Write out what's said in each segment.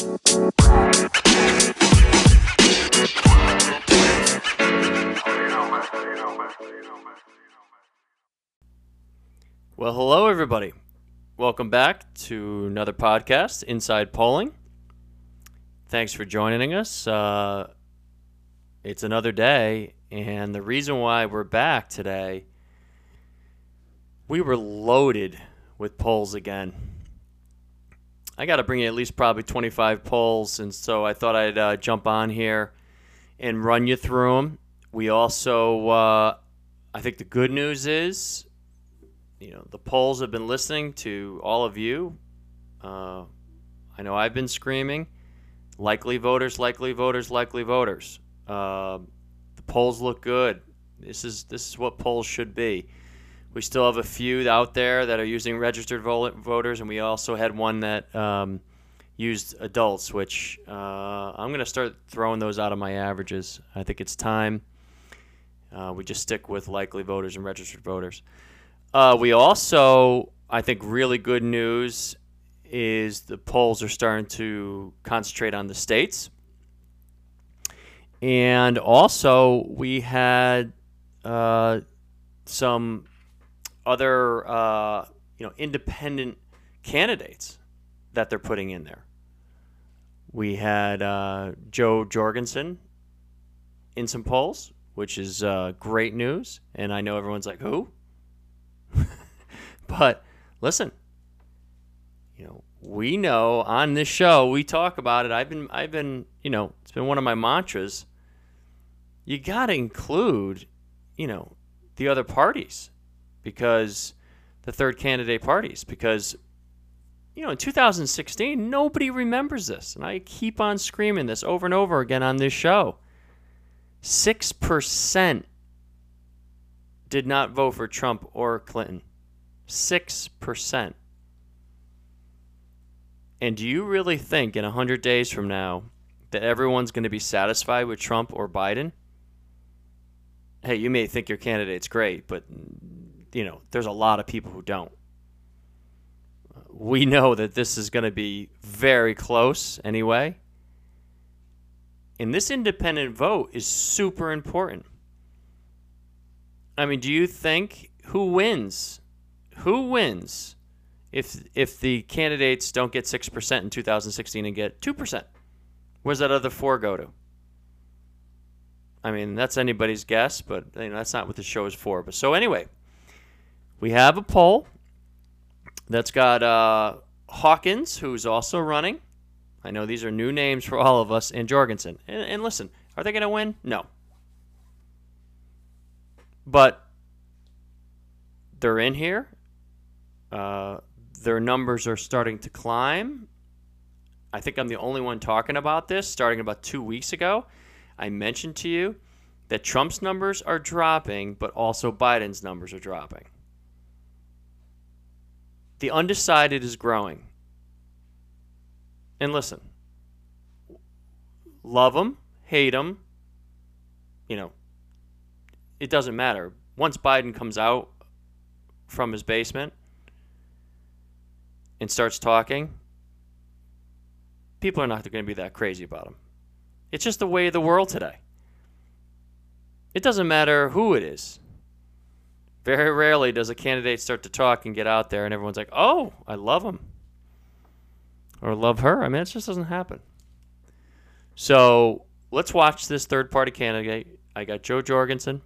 Well, hello, everybody. Welcome back to another podcast, Inside Polling. Thanks for joining us. Uh, it's another day, and the reason why we're back today, we were loaded with polls again. I got to bring you at least probably 25 polls, and so I thought I'd uh, jump on here and run you through them. We also, uh, I think the good news is you know the polls have been listening to all of you. Uh, I know I've been screaming, likely voters, likely voters, likely voters. Uh, the polls look good. This is this is what polls should be. We still have a few out there that are using registered voters, and we also had one that um, used adults, which uh, I'm going to start throwing those out of my averages. I think it's time. Uh, we just stick with likely voters and registered voters. Uh, we also, I think, really good news is the polls are starting to concentrate on the states. And also, we had uh, some other, uh, you know, independent candidates that they're putting in there. We had uh, Jo Jorgensen in some polls, which is uh, great news. And I know everyone's like, who? but listen, you know, we know on this show we talk about it. I've been I've been, you know, it's been one of my mantras. You got to include, you know, the other parties because the third candidate parties because you know, in 2016, nobody remembers this. And I keep on screaming this over and over again on this show. 6% did not vote for Trump or Clinton. 6%. And do you really think in 100 days from now that everyone's going to be satisfied with Trump or Biden? Hey, you may think your candidate's great, but you know, there's a lot of people who don't. We know that this is going to be very close anyway. And this independent vote is super important. I mean, do you think who wins? Who wins if if the candidates don't get six percent in 2016 and get two percent? Where's that other four go to? I mean, that's anybody's guess, but you know, that's not what the show is for. But so anyway, we have a poll that's got uh, Hawkins, who's also running. I know these are new names for all of us, and Jorgensen. And, and listen, are they going to win? No. But they're in here. Uh, their numbers are starting to climb. I think I'm the only one talking about this starting about two weeks ago. I mentioned to you that Trump's numbers are dropping, but also Biden's numbers are dropping. The undecided is growing. And listen, love them, hate them, you know, it doesn't matter. Once Biden comes out from his basement and starts talking, people are not going to be that crazy about him. It's just the way of the world today. It doesn't matter who it is. Very rarely does a candidate start to talk and get out there, and everyone's like, oh, I love him. Or love her. I mean, it just doesn't happen. So let's watch this third party candidate. I got Jo Jorgensen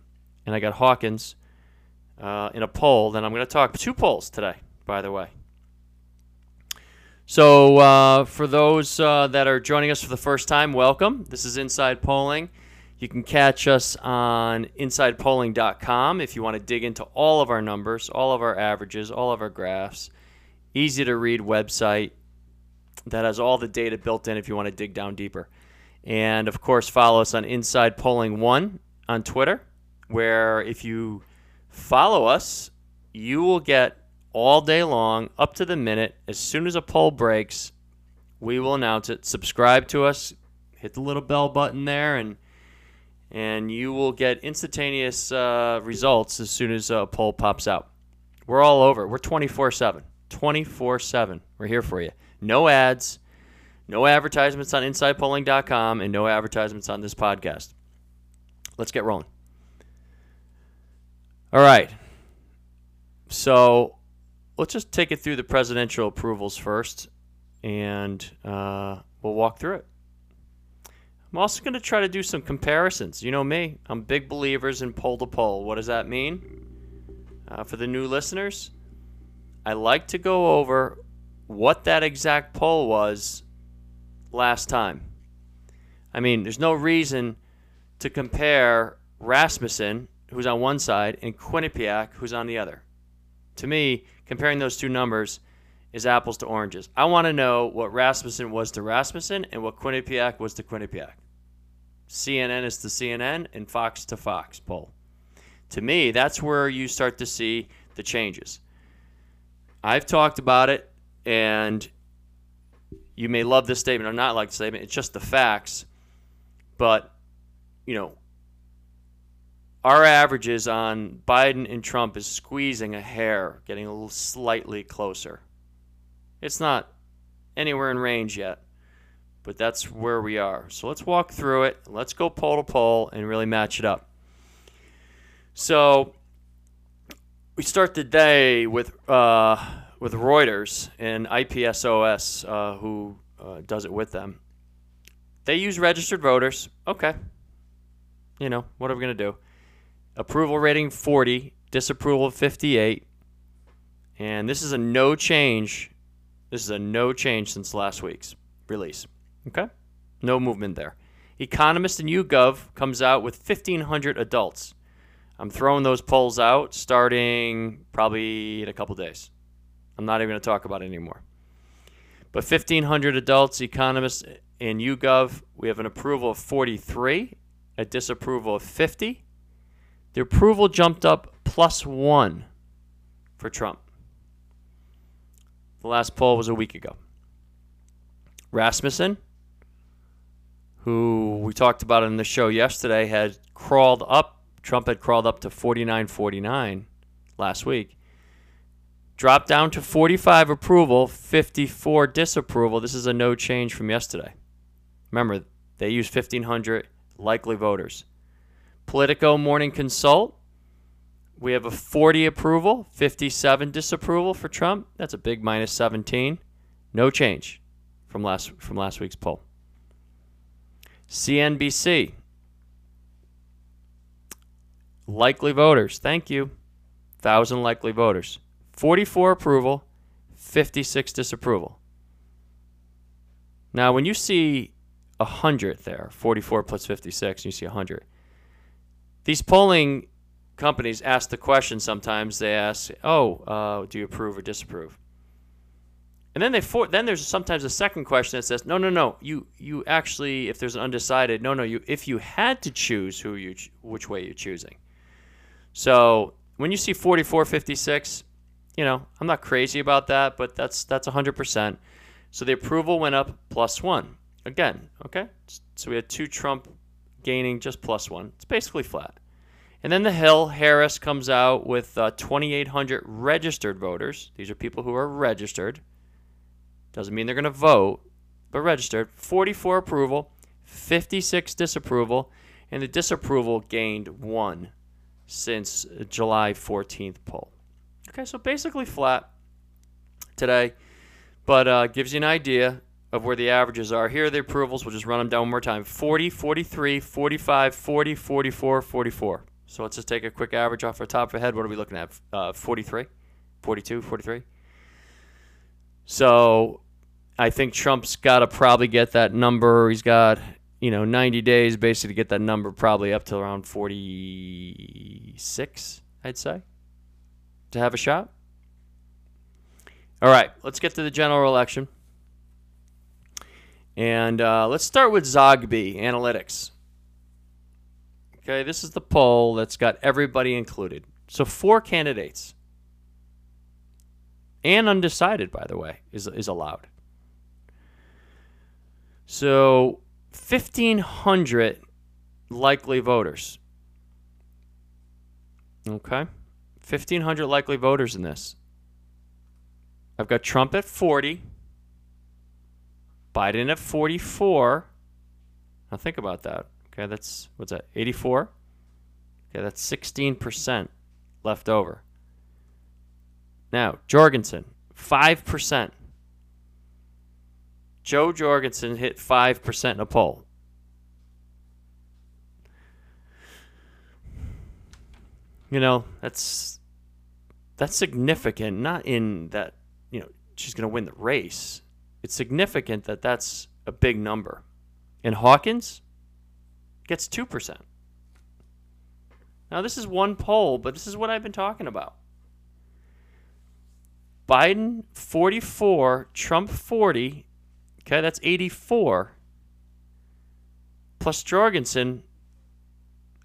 and I got Hawkins uh, in a poll. Then I'm going to talk two polls today, by the way. So, uh, for those uh, that are joining us for the first time, welcome. This is Inside Polling. You can catch us on insidepolling.com if you want to dig into all of our numbers, all of our averages, all of our graphs. Easy to read website that has all the data built in if you want to dig down deeper. And of course, follow us on Inside Polling 1 on Twitter where if you follow us, you will get all day long, up to the minute. As soon as a poll breaks, we will announce it. Subscribe to us, hit the little bell button there, and and you will get instantaneous uh, results as soon as a poll pops out. We're all over. We're 24 7. 24 7. We're here for you. No ads, No advertisements on InsidePolling.com and no advertisements on this podcast. Let's get rolling. All right. So let's just take it through the presidential approvals first, and uh, we'll walk through it. I'm also going to try to do some comparisons. You know me, I'm big believers in poll to poll. What does that mean? Uh, for the new listeners, I like to go over what that exact poll was last time. I mean, there's no reason to compare Rasmussen, who's on one side, and Quinnipiac, who's on the other. To me, comparing those two numbers is apples to oranges. I want to know what Rasmussen was to Rasmussen and what Quinnipiac was to Quinnipiac. CNN is to CNN and Fox to Fox poll. To me, that's where you start to see the changes. I've talked about it, and you may love this statement or not like the statement. It's just the facts. But, you know, our averages on Biden and Trump is squeezing a hair, getting a little slightly closer. It's not anywhere in range yet, but that's where we are. So let's walk through it. Let's go poll to poll and really match it up. So we start the day with uh, with Reuters and IPSOS, uh, who uh, does it with them. They use registered voters. Okay. You know, what are we going to do? Approval rating 40, disapproval 58. And this is a no change. This is a no change since last week's release. Okay? No movement there. Economist and YouGov comes out with 1,500 adults. I'm throwing those polls out starting probably in a couple days. I'm not even going to talk about it anymore. But 1,500 adults, economists in YouGov, we have an approval of 43, a disapproval of 50. The approval jumped up plus one for Trump. The last poll was a week ago. Rasmussen, who we talked about in the show yesterday, had crawled up. Trump had crawled up to 49 49 last week dropped down to 45 approval, 54 disapproval. This is a no change from yesterday. Remember, they use 1,500 likely voters. Politico Morning Consult, we have a 40 approval, 57 disapproval for Trump. That's a big minus 17. No change from last from last week's poll. CNBC, likely voters. Thank you. Thousand likely voters. 44 approval, 56 disapproval. Now, when you see 100 there, 44 plus 56, and you see 100, these polling companies ask the question sometimes. They ask, oh, uh, do you approve or disapprove? And then they for, then there's sometimes a second question that says, no, no, no, you you actually, if there's an undecided, no, no, you if you had to choose who you which way you're choosing. So when you see 44, 56, you know, I'm not crazy about that, but that's that's 100%. So the approval went up plus one. Again, okay? So we had two Trump gaining just plus one. It's basically flat. And then the Hill, Harris comes out with uh, 2,800 registered voters. These are people who are registered. Doesn't mean they're going to vote, but registered. 44 approval, 56 disapproval, and the disapproval gained one since July 14th poll. Okay, so basically flat today, but uh, gives you an idea of where the averages are. Here are the approvals. We'll just run them down one more time 40, 43, 45, 40, 44, 44. So let's just take a quick average off our top of our head. What are we looking at? Uh, 43, 42, 43. So I think Trump's got to probably get that number. He's got, you know, 90 days basically to get that number probably up to around 46, I'd say to have a shot? All right, let's get to the general election. And uh, let's start with Zogby Analytics. Okay, this is the poll that's got everybody included. So four candidates. And undecided, by the way, is, is allowed. So 1,500 likely voters. Okay. 1,500 likely voters in this. I've got Trump at 40. Biden at 44. Now think about that. Okay, that's what's that? 84. Okay, that's 16% left over. Now, Jorgensen, 5%. Jo Jorgensen hit 5% in a poll. You know, that's that's significant not in that, you know, she's going to win the race. It's significant that that's a big number. And Hawkins gets 2%. Now, this is one poll, but this is what I've been talking about. Biden 44, Trump 40. Okay, that's 84. Plus Jorgensen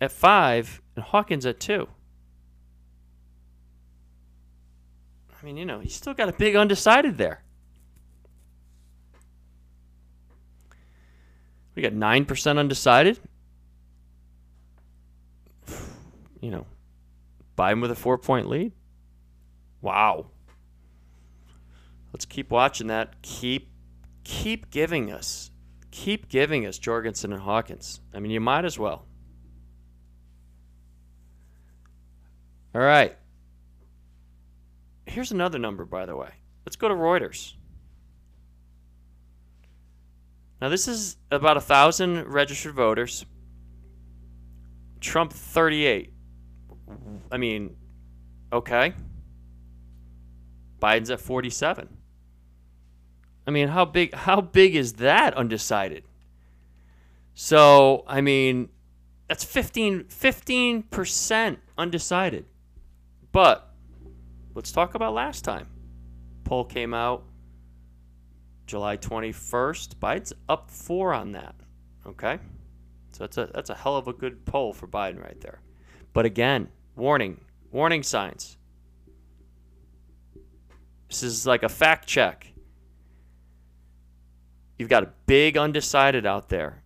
at 5 and Hawkins at 2. I mean, you know, he's still got a big undecided there. We got 9% undecided. You know, Biden with a four point lead. Wow. Let's keep watching that. Keep keep giving us. Keep giving us Jorgensen and Hawkins. I mean, you might as well. All right. Here's another number, by the way. Let's go to Reuters. Now, this is about a thousand registered voters. Trump 38. I mean, okay. Biden's at 47. I mean, how big how big is that undecided? So, I mean, that's 15 15% undecided. But let's talk about last time. Poll came out July 21st. Biden's up 4 on that. Okay? So that's a that's a hell of a good poll for Biden right there. But again, warning, warning signs. This is like a fact check. You've got a big undecided out there.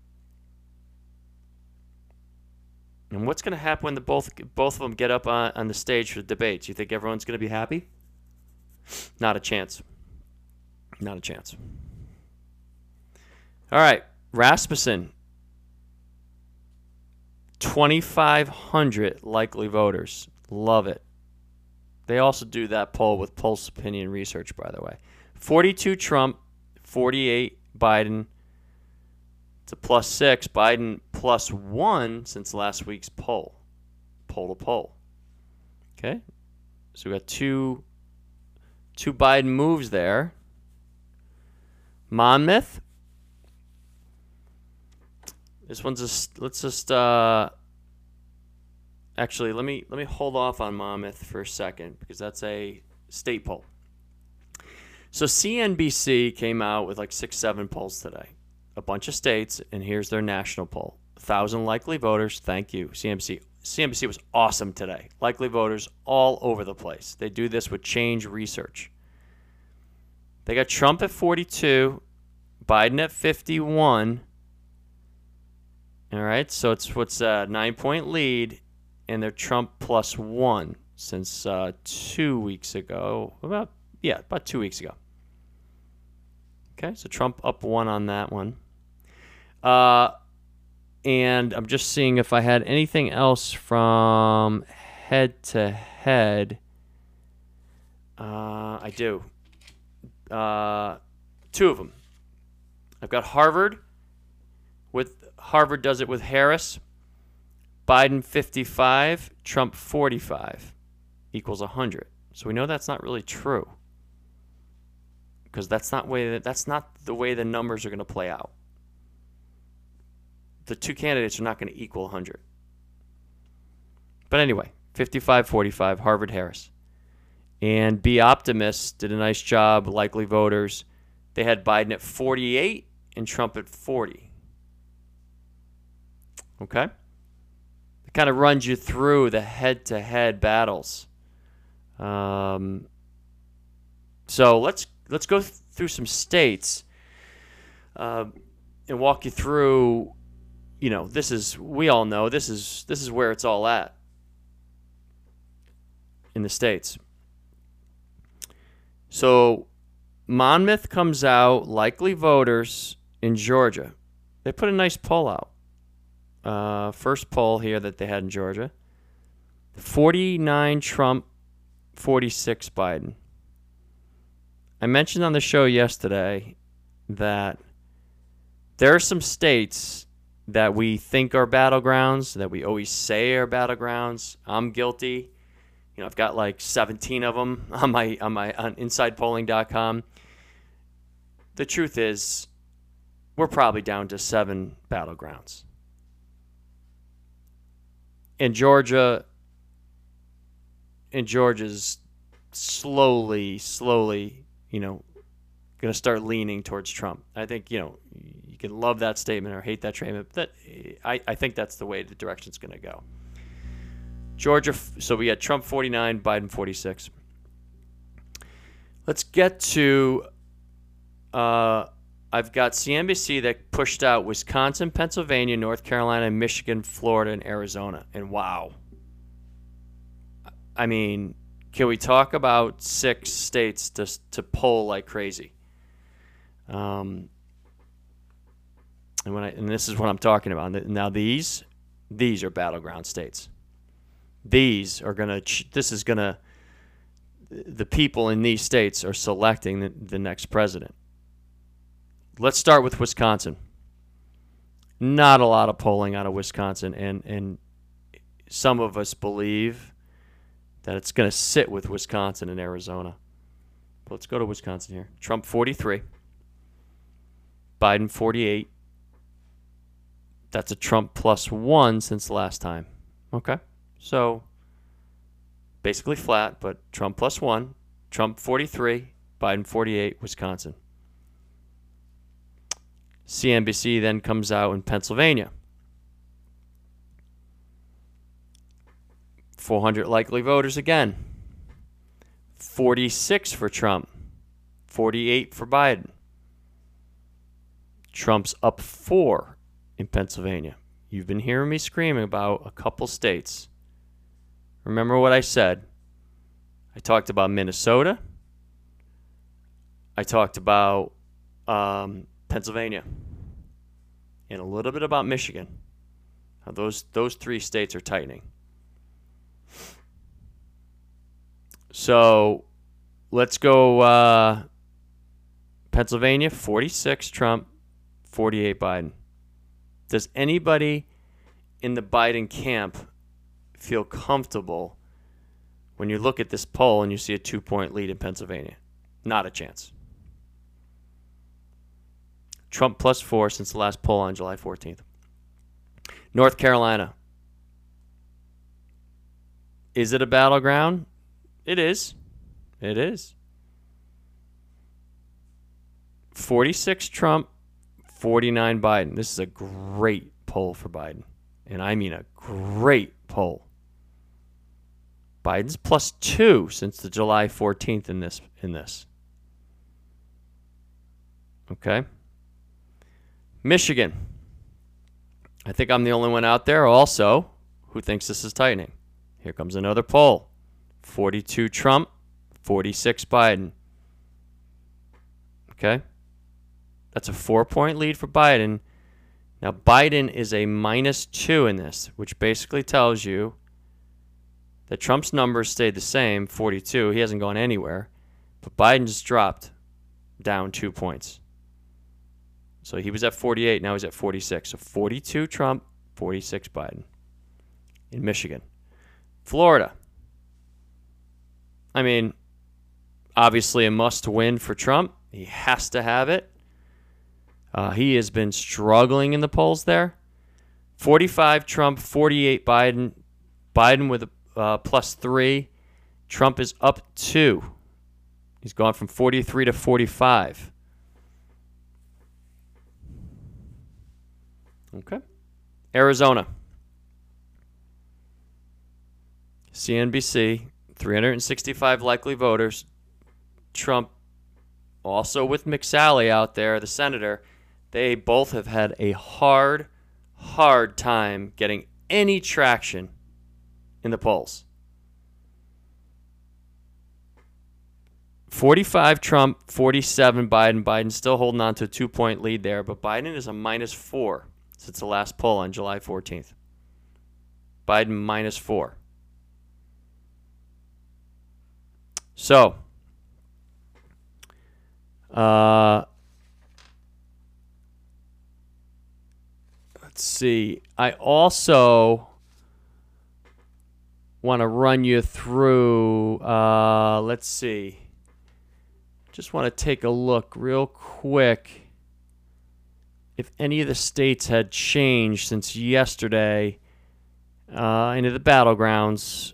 And what's going to happen when the both both of them get up on, on the stage for the debates? You think everyone's going to be happy? Not a chance. Not a chance. All right, Rasmussen. 2,500 likely voters. Love it. They also do that poll with Pulse Opinion Research, by the way. 42 Trump, 48 Biden. It's a plus six. Biden plus one since last week's poll, poll to poll. Okay, so we got two two Biden moves there. Monmouth. This one's a. Let's just. Uh, actually, let me let me hold off on Monmouth for a second because that's a state poll. So CNBC came out with like six, seven polls today, a bunch of states, and here's their national poll: thousand likely voters. Thank you, CNBC. CNBC was awesome today. Likely voters all over the place. They do this with Change Research. They got Trump at 42, Biden at 51. All right, so it's what's a nine point lead, and they're Trump plus one since uh, two weeks ago. About yeah, about two weeks ago. Okay, so Trump up one on that one. Uh, and I'm just seeing if I had anything else from head to head. Uh, I do. Uh, two of them. I've got Harvard. With Harvard does it with Harris. Biden 55, Trump 45 equals 100. So we know that's not really true because that's not way that, that's not the way the numbers are going to play out. The two candidates are not going to equal 100. But anyway, 55-45 Harvard Harris. And Be Optimists did a nice job, likely voters. They had Biden at 48 and Trump at 40. Okay? It kind of runs you through the head to head battles. Um, so let's let's go th- through some states uh, and walk you through. You know, this is we all know this is this is where it's all at in the states. So Monmouth comes out, likely voters in Georgia. They put a nice poll out. Uh, first poll here that they had in Georgia 49 Trump, 46 Biden. I mentioned on the show yesterday that there are some states that we think are battlegrounds, that we always say are battlegrounds. I'm guilty. You know, I've got like 17 of them on my on my on insidepolling.com. The truth is, we're probably down to seven battlegrounds. And Georgia, and Georgia's slowly, slowly, you know, going to start leaning towards Trump. I think, you know, you can love that statement or hate that statement, but that, I, I think that's the way the direction's going to go. Georgia, so we had Trump 49, Biden 46. Let's get to. Uh, I've got CNBC that pushed out Wisconsin, Pennsylvania, North Carolina, Michigan, Florida, and Arizona. And wow. I mean, can we talk about six states to, to poll like crazy? Um, and when I and this is what I'm talking about. Now these these are battleground states. These are gonna. This is gonna. The people in these states are selecting the, the next president. Let's start with Wisconsin. Not a lot of polling out of Wisconsin, and and some of us believe that it's going to sit with Wisconsin and Arizona. Let's go to Wisconsin here. Trump 43, Biden 48. That's a Trump plus one since last time. Okay. So basically flat, but Trump plus one, Trump 43, Biden 48, Wisconsin. CNBC then comes out in Pennsylvania. 400 likely voters again. 46 for Trump, 48 for Biden. Trump's up four in Pennsylvania. You've been hearing me screaming about a couple states. Remember what I said? I talked about Minnesota. I talked about um, Pennsylvania, and a little bit about Michigan. Now those those three states are tightening. So let's go uh, Pennsylvania, 46 Trump, 48 Biden. Does anybody in the Biden camp feel comfortable when you look at this poll and you see a two point lead in Pennsylvania? Not a chance. Trump plus four since the last poll on July 14th. North Carolina. Is it a battleground? It is. It is. 46 Trump, 49 Biden. This is a great poll for Biden. And I mean a great poll. Biden's plus two since the July 14th in this in this. Okay. Michigan. I think I'm the only one out there also who thinks this is tightening. Here comes another poll. 42 Trump, 46 Biden. Okay? That's a four point lead for Biden. Now, Biden is a minus two in this, which basically tells you that Trump's numbers stayed the same 42. He hasn't gone anywhere. But Biden's dropped down two points. So he was at 48, now he's at 46. So 42 Trump, 46 Biden in Michigan. Florida. I mean, obviously a must win for Trump. He has to have it. Uh, he has been struggling in the polls there. 45 Trump, 48 Biden. Biden with a uh, plus three. Trump is up two. He's gone from 43 to 45. Okay. Arizona. CNBC, 365 likely voters. Trump, also with McSally out there, the senator, they both have had a hard, hard time getting any traction in the polls. 45 Trump, 47 Biden. Biden still holding on to a two point lead there, but Biden is a minus four since the last poll on July 14th. Biden minus four. So, uh, let's see. I also want to run you through, uh, let's see. Just want to take a look real quick if any of the states had changed since yesterday uh, into the battlegrounds.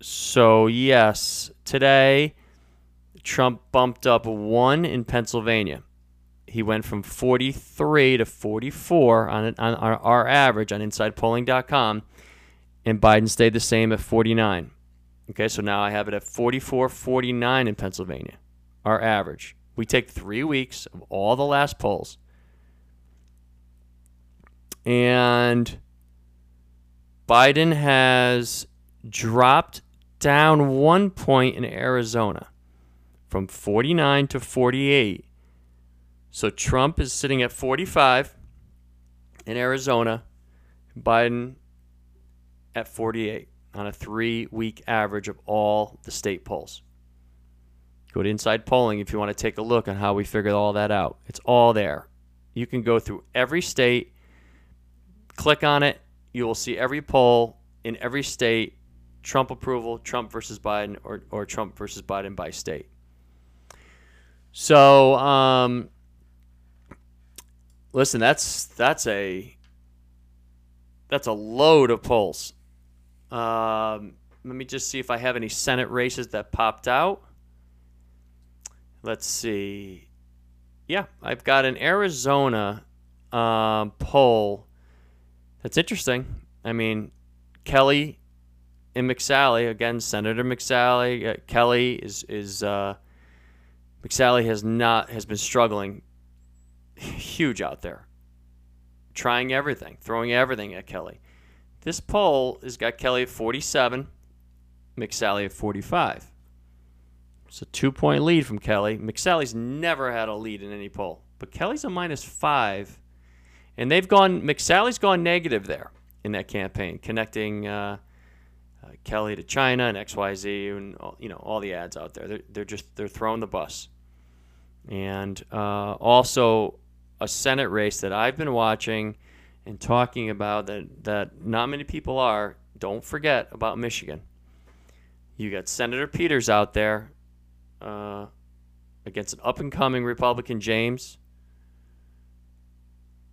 So, yes, today Trump bumped up one in Pennsylvania. He went from 43 to 44 on, on our average on InsidePolling.com, and Biden stayed the same at 49. Okay, so now I have it at 44 49 in Pennsylvania, our average. We take three weeks of all the last polls. And Biden has dropped down one point in Arizona from 49 to 48. So Trump is sitting at 45 in Arizona, Biden at 48 on a three week average of all the state polls. Go to Inside Polling if you want to take a look on how we figured all that out. It's all there. You can go through every state, click on it, you will see every poll in every state Trump approval, Trump versus Biden, or, or Trump versus Biden by state. So, um, listen, that's that's a that's a load of polls. Um, let me just see if I have any Senate races that popped out. Let's see. Yeah, I've got an Arizona um, poll that's interesting. I mean, Kelly and McSally again. Senator McSally, uh, Kelly is is uh, McSally has not has been struggling huge out there, trying everything, throwing everything at Kelly. This poll has got Kelly at 47, McSally at 45. It's a two point lead from Kelly. McSally's never had a lead in any poll, but Kelly's a minus five, and they've gone. McSally's gone negative there in that campaign, connecting uh, uh, Kelly to China and XYZ and all, you know all the ads out there. They're, they're just they're throwing the bus, and uh, also a Senate race that I've been watching and talking about that that not many people are. Don't forget about Michigan. You got Senator Peters out there uh, against an up and coming Republican James,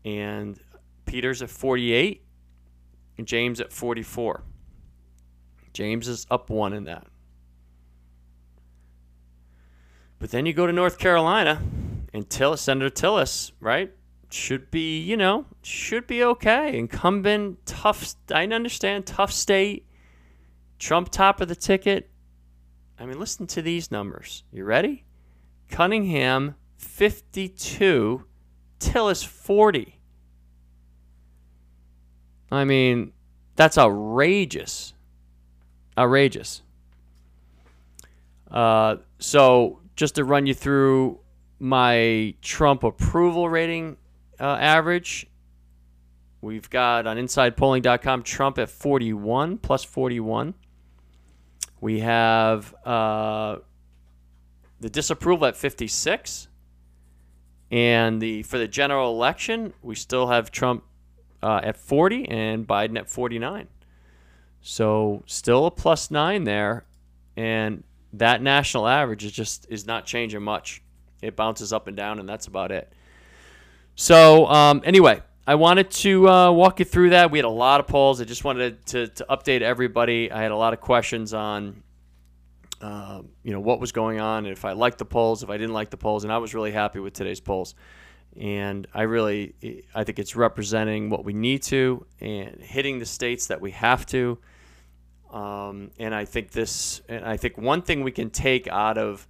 and Peters at 48 and James at 44. James is up one in that. But then you go to North Carolina, and Tillis, Senator Tillis, right, should be, you know, should be okay. Incumbent, tough, I understand, tough state. Trump top of the ticket. I mean, listen to these numbers. You ready? Cunningham, 52. Tillis, 40. I mean, that's outrageous. Outrageous. Uh, so, just to run you through my Trump approval rating uh, average, we've got on InsidePolling.com Trump at 41 plus 41. We have uh, the disapproval at 56. And the for the general election, we still have Trump uh, at 40 and Biden at 49. So still a plus nine there, and that national average is just is not changing much. It bounces up and down, and that's about it. So um, anyway, I wanted to uh, walk you through that. We had a lot of polls. I just wanted to, to update everybody. I had a lot of questions on, uh, you know, what was going on, if I liked the polls, if I didn't like the polls, and I was really happy with today's polls and I really I think it's representing what we need to and hitting the states that we have to. Um, and I think this and I think one thing we can take out of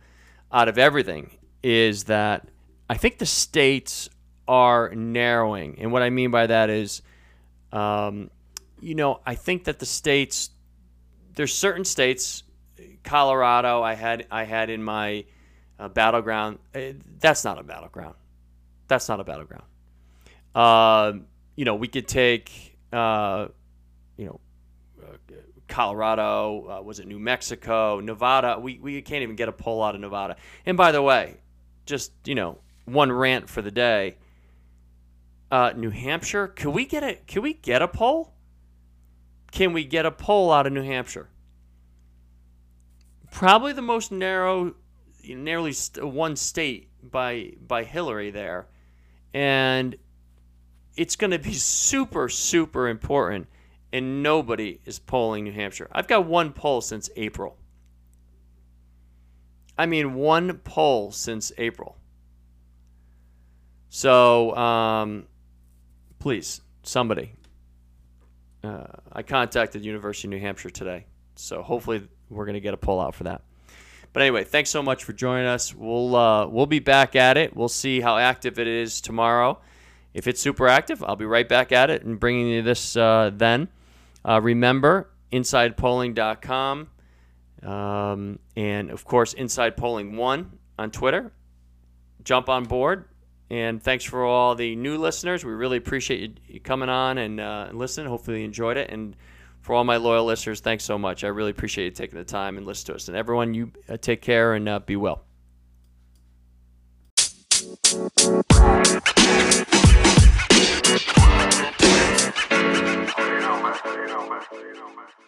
out of everything is that I think the states are narrowing, and what I mean by that is, um, you know, I think that the states there's certain states, Colorado, I had I had in my a battleground. Eh, that's not a battleground. That's not a battleground. Uh, you know, we could take, uh, you know, uh, Colorado, uh, was it New Mexico, Nevada? We, we can't even get a poll out of Nevada. And by the way, just, you know, one rant for the day. Uh, New Hampshire, can we get a can we get a poll? Can we get a poll out of New Hampshire? Probably the most narrow, st- one state by by Hillary there, and it's going to be super super important. And nobody is polling New Hampshire. I've got one poll since April. I mean, one poll since April. So, um, please, somebody. Uh, I contacted University of New Hampshire today, so hopefully we're going to get a poll out for that. But anyway, thanks so much for joining us. We'll uh, we'll be back at it. We'll see how active it is tomorrow. If it's super active, I'll be right back at it and bringing you this uh, then. Uh, remember, insidepolling.com. Um, and of course, Inside Polling 1 on Twitter. Jump on board. And thanks for all the new listeners. We really appreciate you, coming on and, uh, listening. Hopefully, you enjoyed it. And for all my loyal listeners, thanks so much. I really appreciate you taking the time and listening to us. And everyone, you uh, take care and uh, be well. más, más, más, más.